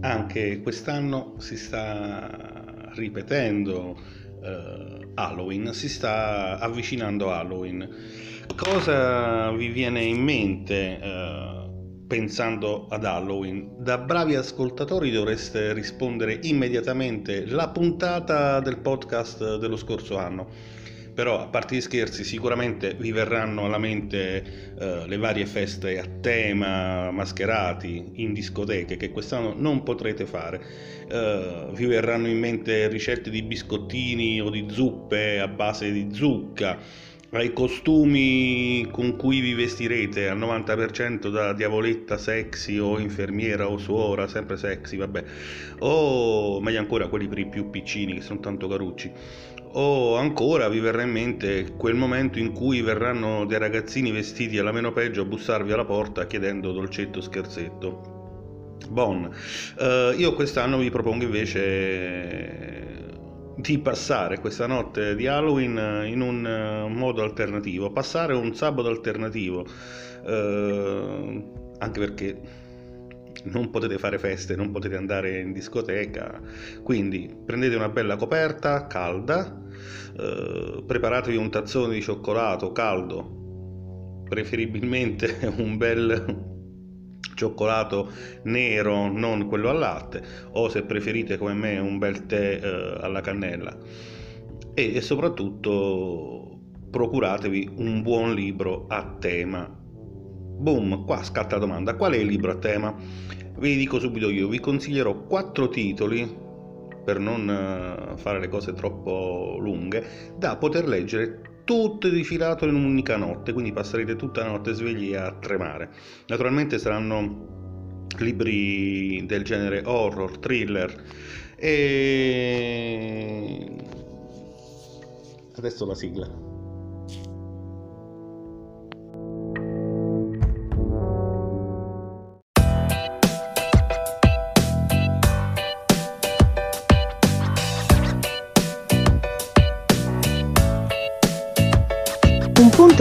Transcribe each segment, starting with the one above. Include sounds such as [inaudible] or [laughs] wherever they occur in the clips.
anche quest'anno si sta ripetendo uh, Halloween, si sta avvicinando Halloween. Cosa vi viene in mente uh, pensando ad Halloween? Da bravi ascoltatori dovreste rispondere immediatamente la puntata del podcast dello scorso anno però a parte gli scherzi sicuramente vi verranno alla mente uh, le varie feste a tema, mascherati, in discoteche che quest'anno non potrete fare, uh, vi verranno in mente ricette di biscottini o di zuppe a base di zucca, ai costumi con cui vi vestirete al 90% da diavoletta sexy o infermiera o suora, sempre sexy, vabbè, o meglio ancora quelli per i più piccini che sono tanto carucci. O ancora vi verrà in mente quel momento in cui verranno dei ragazzini vestiti alla meno peggio a bussarvi alla porta chiedendo dolcetto scherzetto. Bon, uh, io quest'anno vi propongo invece di passare questa notte di Halloween in un eh, modo alternativo, passare un sabato alternativo, uh, anche perché non potete fare feste, non potete andare in discoteca, quindi prendete una bella coperta calda, eh, preparatevi un tazzone di cioccolato caldo, preferibilmente [laughs] un bel cioccolato nero, non quello al latte, o se preferite come me un bel tè eh, alla cannella. E, e soprattutto procuratevi un buon libro a tema Boom, qua scatta la domanda, qual è il libro a tema? Vi dico subito io, vi consiglierò quattro titoli per non eh, fare le cose troppo lunghe, da poter leggere tutte di filato in un'unica notte, quindi passerete tutta la notte svegli a tremare. Naturalmente saranno libri del genere horror, thriller e adesso la sigla.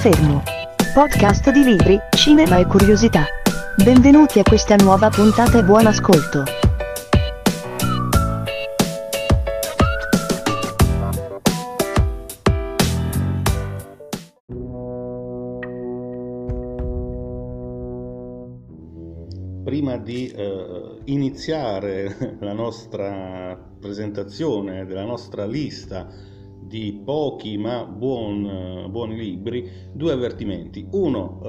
Fermo. Podcast di libri, cinema e curiosità. Benvenuti a questa nuova puntata e buon ascolto. Prima di eh, iniziare la nostra presentazione della nostra lista di pochi ma buon, buoni libri, due avvertimenti. Uno,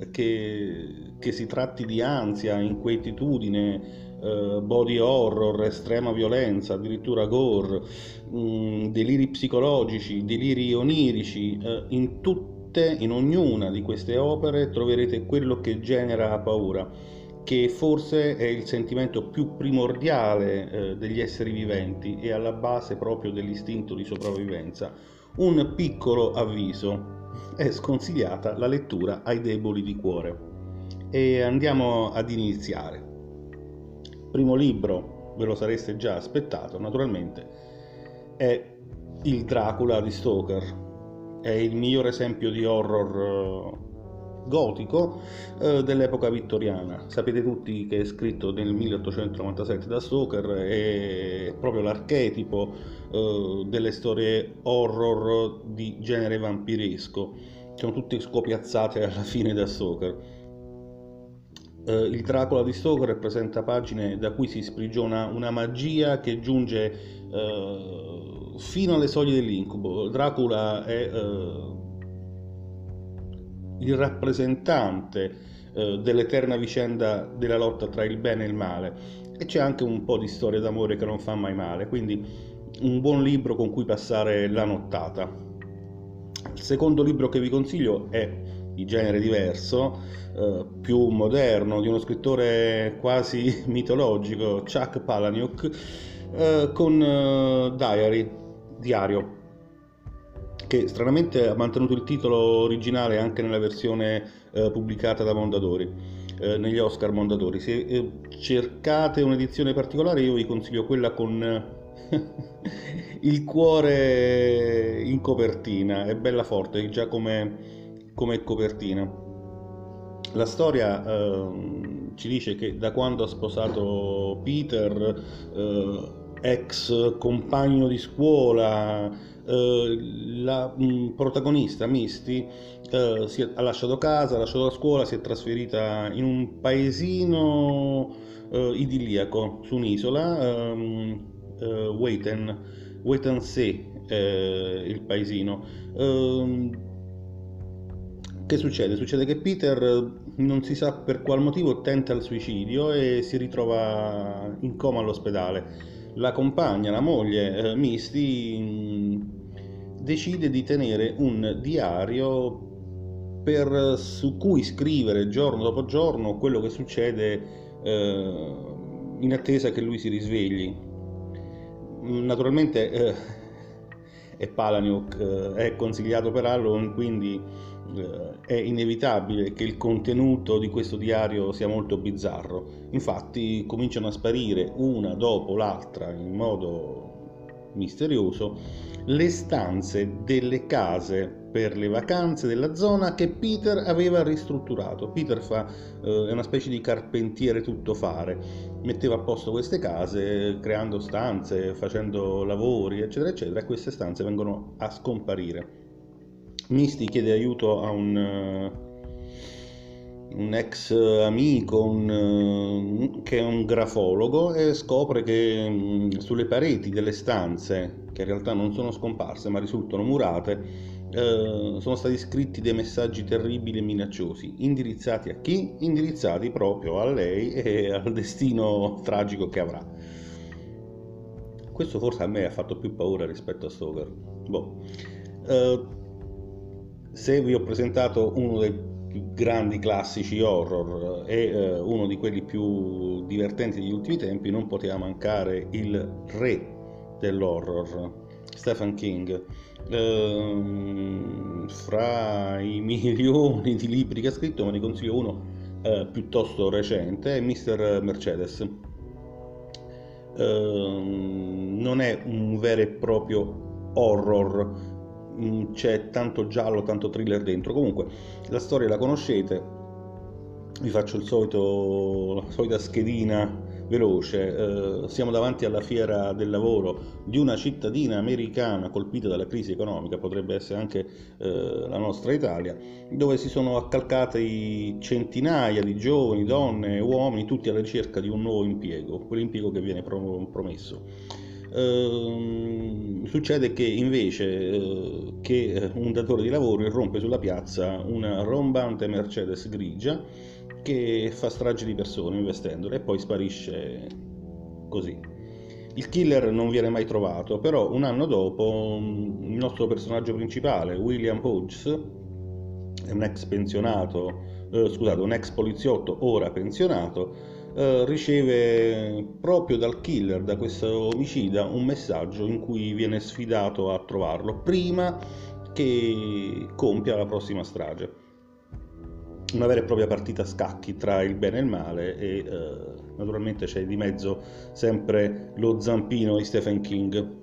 eh, che, che, si tratti di ansia, inquietudine, eh, body horror, estrema violenza, addirittura gore, mh, mm, deliri psicologici, deliri onirici, eh, in tutte, in ognuna di queste opere troverete quello che genera paura che forse è il sentimento più primordiale eh, degli esseri viventi e alla base proprio dell'istinto di sopravvivenza. Un piccolo avviso, è sconsigliata la lettura ai deboli di cuore. E andiamo ad iniziare. Primo libro, ve lo sareste già aspettato naturalmente, è Il Dracula di Stoker. È il miglior esempio di horror eh, gotico eh, dell'epoca vittoriana. Sapete tutti che è scritto nel 1897 da Stoker, è proprio l'archetipo eh, delle storie horror di genere vampiresco, sono tutte scopiazzate alla fine da Stoker. Eh, il Dracula di Stoker presenta pagine da cui si sprigiona una magia che giunge eh, fino alle soglie dell'incubo. Dracula è eh, il rappresentante eh, dell'eterna vicenda della lotta tra il bene e il male e c'è anche un po' di storia d'amore che non fa mai male, quindi un buon libro con cui passare la nottata. Il secondo libro che vi consiglio è di genere diverso, eh, più moderno, di uno scrittore quasi [laughs] mitologico, Chuck Palahniuk, eh, con eh, Diary, Diario che stranamente ha mantenuto il titolo originale anche nella versione eh, pubblicata da Mondadori, eh, negli Oscar Mondadori. Se eh, cercate un'edizione particolare io vi consiglio quella con [laughs] il cuore in copertina, è bella forte, già come, come copertina. La storia ehm, ci dice che da quando ha sposato Peter, eh, ex compagno di scuola, la mh, mm, protagonista Misty eh, è, ha lasciato casa, ha lasciato la scuola, si è trasferita in un paesino eh, idilliaco su un'isola, um, Waiten, Waitensee, il paesino. Um, che succede? Succede che Peter non si sa per qual motivo tenta il suicidio e si ritrova in coma all'ospedale la compagna, la moglie eh, Misty mm, decide di tenere un diario per, su cui scrivere giorno dopo giorno quello che succede eh, in attesa che lui si risvegli. Naturalmente eh, è Palaniuk, eh, è consigliato per Halloween, quindi eh, è inevitabile che il contenuto di questo diario sia molto bizzarro. Infatti cominciano a sparire una dopo l'altra in modo misterioso le stanze delle case per le vacanze della zona che Peter aveva ristrutturato. Peter fa, eh, è una specie di carpentiere tuttofare, metteva a posto queste case creando stanze, facendo lavori, eccetera, eccetera, e queste stanze vengono a scomparire. Misty chiede aiuto a un, uh, un ex amico un, uh, che è un grafologo e scopre che um, sulle pareti delle stanze, che in realtà non sono scomparse ma risultano murate, Uh, sono stati scritti dei messaggi terribili e minacciosi, indirizzati a chi? Indirizzati proprio a lei e [laughs] al destino tragico che avrà. Questo forse a me ha fatto più paura rispetto a Stoker. Boh. Uh, se vi ho presentato uno dei più grandi classici horror e eh, uno di quelli più divertenti degli ultimi tempi, non poteva mancare il re dell'horror, Stephen King. Ehm, fra i [laughs] milioni di libri che ha scritto, me ne consiglio uno eh, piuttosto recente, è Mr. Mercedes. Ehm, non è un vero e proprio horror, Mm, c'è tanto giallo, tanto thriller dentro. Comunque, la storia la conoscete. Vi faccio il solito, la solita schedina veloce. Eh, siamo davanti alla fiera del lavoro di una cittadina americana colpita dalla crisi economica, potrebbe essere anche eh, la nostra Italia, dove si sono accalcati centinaia di giovani, donne uomini, tutti alla ricerca di un nuovo impiego, quell'impiego che viene promesso. Ehm, succede che invece eh, che un datore di lavoro irrompe sulla piazza una rombante Mercedes grigia che fa strage di persone investendola e poi sparisce così. Il killer non viene mai trovato, però un anno dopo il nostro personaggio principale, William Hodges, un ex pensionato, eh, scusate, un ex poliziotto ora pensionato, eh, riceve proprio dal killer, da questo omicida, un messaggio in cui viene sfidato a trovarlo prima che compia la prossima strage. Una vera e propria partita a scacchi tra il bene e il male e eh, naturalmente c'è di mezzo sempre lo zampino di Stephen King.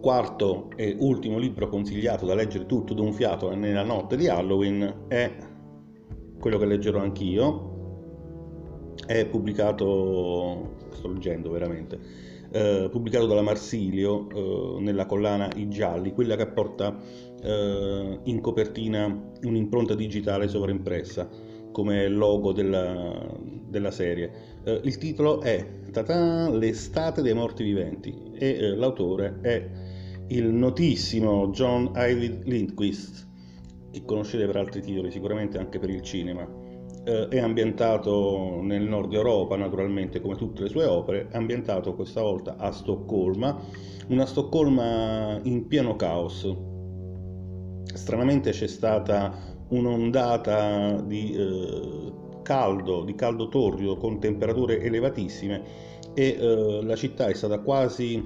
Quarto e ultimo libro consigliato da leggere tutto d'un fiato nella notte di Halloween è quello che leggerò anch'io, è pubblicato, sto leggendo veramente, eh, pubblicato dalla Marsilio eh, nella collana I Gialli, quella che porta eh, in copertina un'impronta digitale sovraimpressa come logo della, della serie. Eh, il titolo è L'estate dei morti viventi e eh, l'autore è il notissimo John Ivy Lindquist che conoscete per altri titoli, sicuramente anche per il cinema. Eh, è ambientato nel nord Europa, naturalmente, come tutte le sue opere, è ambientato questa volta a Stoccolma, una Stoccolma in pieno caos. Stranamente c'è stata un'ondata di eh, caldo, di caldo torrido con temperature elevatissime e eh, la città è stata quasi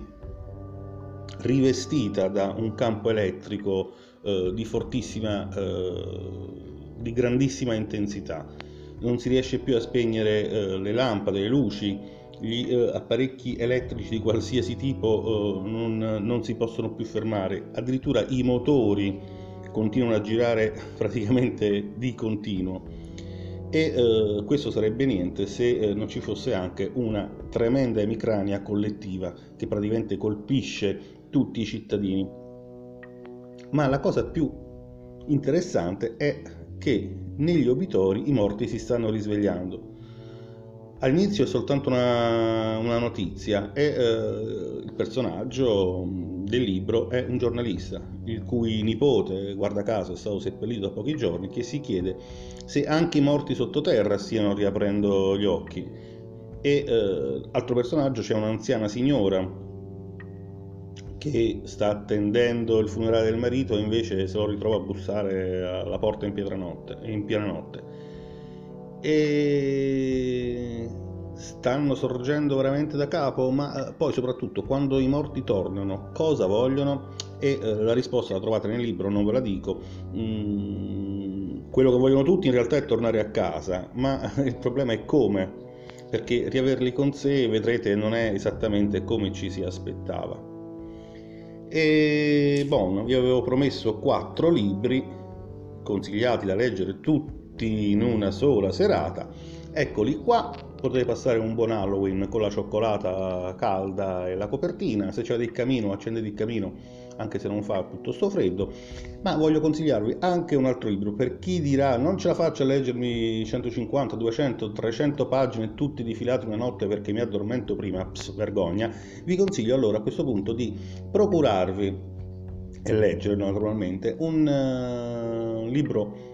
rivestita da un campo elettrico eh, di fortissima, eh, di grandissima intensità. Non si riesce più a spegnere eh, le lampade, le luci, gli apparecchi elettrici di qualsiasi tipo non, non si possono più fermare, addirittura i motori continuano a girare [laughs] praticamente di continuo. e eh, questo sarebbe niente se eh, non ci fosse anche una tremenda emicrania collettiva che praticamente colpisce tutti i cittadini. Ma la cosa più interessante è che negli obitori i morti si stanno risvegliando. All'inizio è soltanto una, una notizia e eh, il personaggio del libro è un giornalista, il cui nipote, guarda caso, è stato seppellito da pochi giorni, che si chiede se anche i morti sottoterra stiano riaprendo gli occhi. E eh, altro personaggio c'è un'anziana signora che sta attendendo il funerale del marito e invece se lo ritrova a bussare alla porta in, in piena notte. E stanno sorgendo veramente da capo, ma eh, poi soprattutto quando i morti tornano, cosa vogliono? E eh, la risposta la trovate nel libro, non ve la dico. Mm, quello che vogliono tutti in realtà è tornare a casa, ma [laughs] il problema è come, perché riaverli con sé, vedrete, non è esattamente come ci si aspettava. E bon, vi avevo promesso quattro libri consigliati da leggere tutti in una sola serata. Eccoli qua, potete passare un buon Halloween con la cioccolata calda e la copertina. Se c'è il camino, accendete il camino anche se non fa piuttosto freddo, ma voglio consigliarvi anche un altro libro per chi dirà non ce la faccio a leggermi 150, 200, 300 pagine tutti difilati una notte perché mi addormento prima, Pss, vergogna, vi consiglio allora a questo punto di procurarvi e leggere naturalmente un uh, libro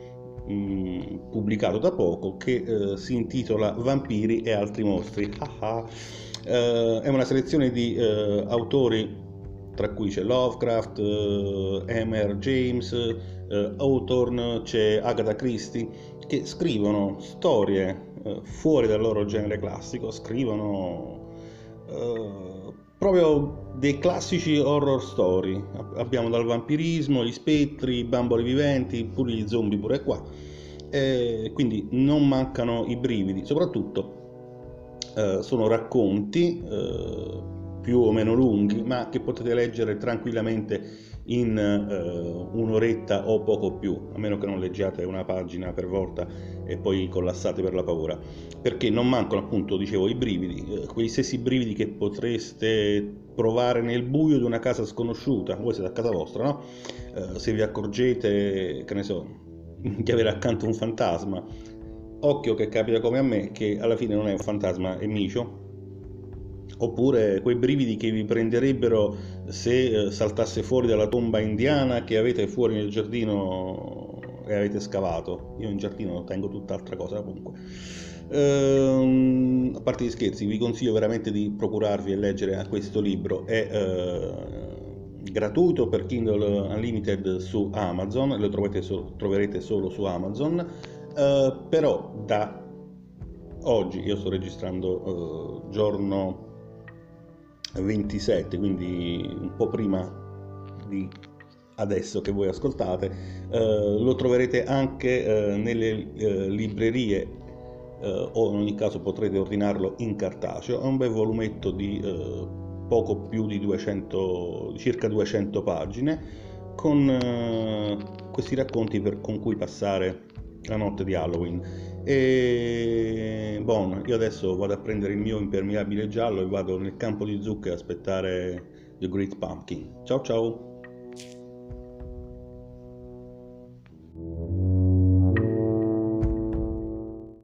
Mm, pubblicato da poco che uh, si intitola Vampiri e altri mostri. uh, è una selezione di uh, autori tra cui c'è Lovecraft, Emer James, uh, Hawthorne, c'è Agatha Christie, che scrivono storie uh, fuori dal loro genere classico, scrivono proprio dei classici horror story. Abbiamo dal vampirismo, gli spettri, i bamboli viventi, pure gli zombie pure qua. E quindi non mancano i brividi, soprattutto sono racconti più o meno lunghi, ma che potete leggere tranquillamente in uh, un'oretta o poco più, a meno che non leggiate una pagina per volta e poi collassate per la paura, perché non mancano appunto, dicevo, i brividi, uh, quei stessi brividi che potreste provare nel buio di una casa sconosciuta, voi siete a casa vostra, no? Uh, se vi accorgete, che ne so, [laughs] di avere accanto un fantasma, occhio che capita come a me, che alla fine non è un fantasma, è micio, oppure quei brividi che vi prenderebbero se eh, saltasse fuori dalla tomba indiana che avete fuori nel giardino e avete scavato. Io in giardino tengo tutt'altra cosa comunque. Ehm, a parte gli scherzi, vi consiglio veramente di procurarvi e leggere questo libro. È eh, gratuito per Kindle Unlimited su Amazon, lo so, troverete solo su Amazon, eh, però da oggi, io sto registrando eh, giorno 27, quindi un po' prima di adesso che voi ascoltate, eh, lo troverete anche eh, nelle eh, librerie eh, o in ogni caso potrete ordinarlo in cartaceo. È un bel volumetto di eh, poco più di 200, circa 200 pagine con eh, questi racconti per, con cui passare la notte di Halloween. E bon, io adesso vado a prendere il mio impermeabile giallo e vado nel campo di zucche a aspettare The Great Pumpkin. Ciao ciao!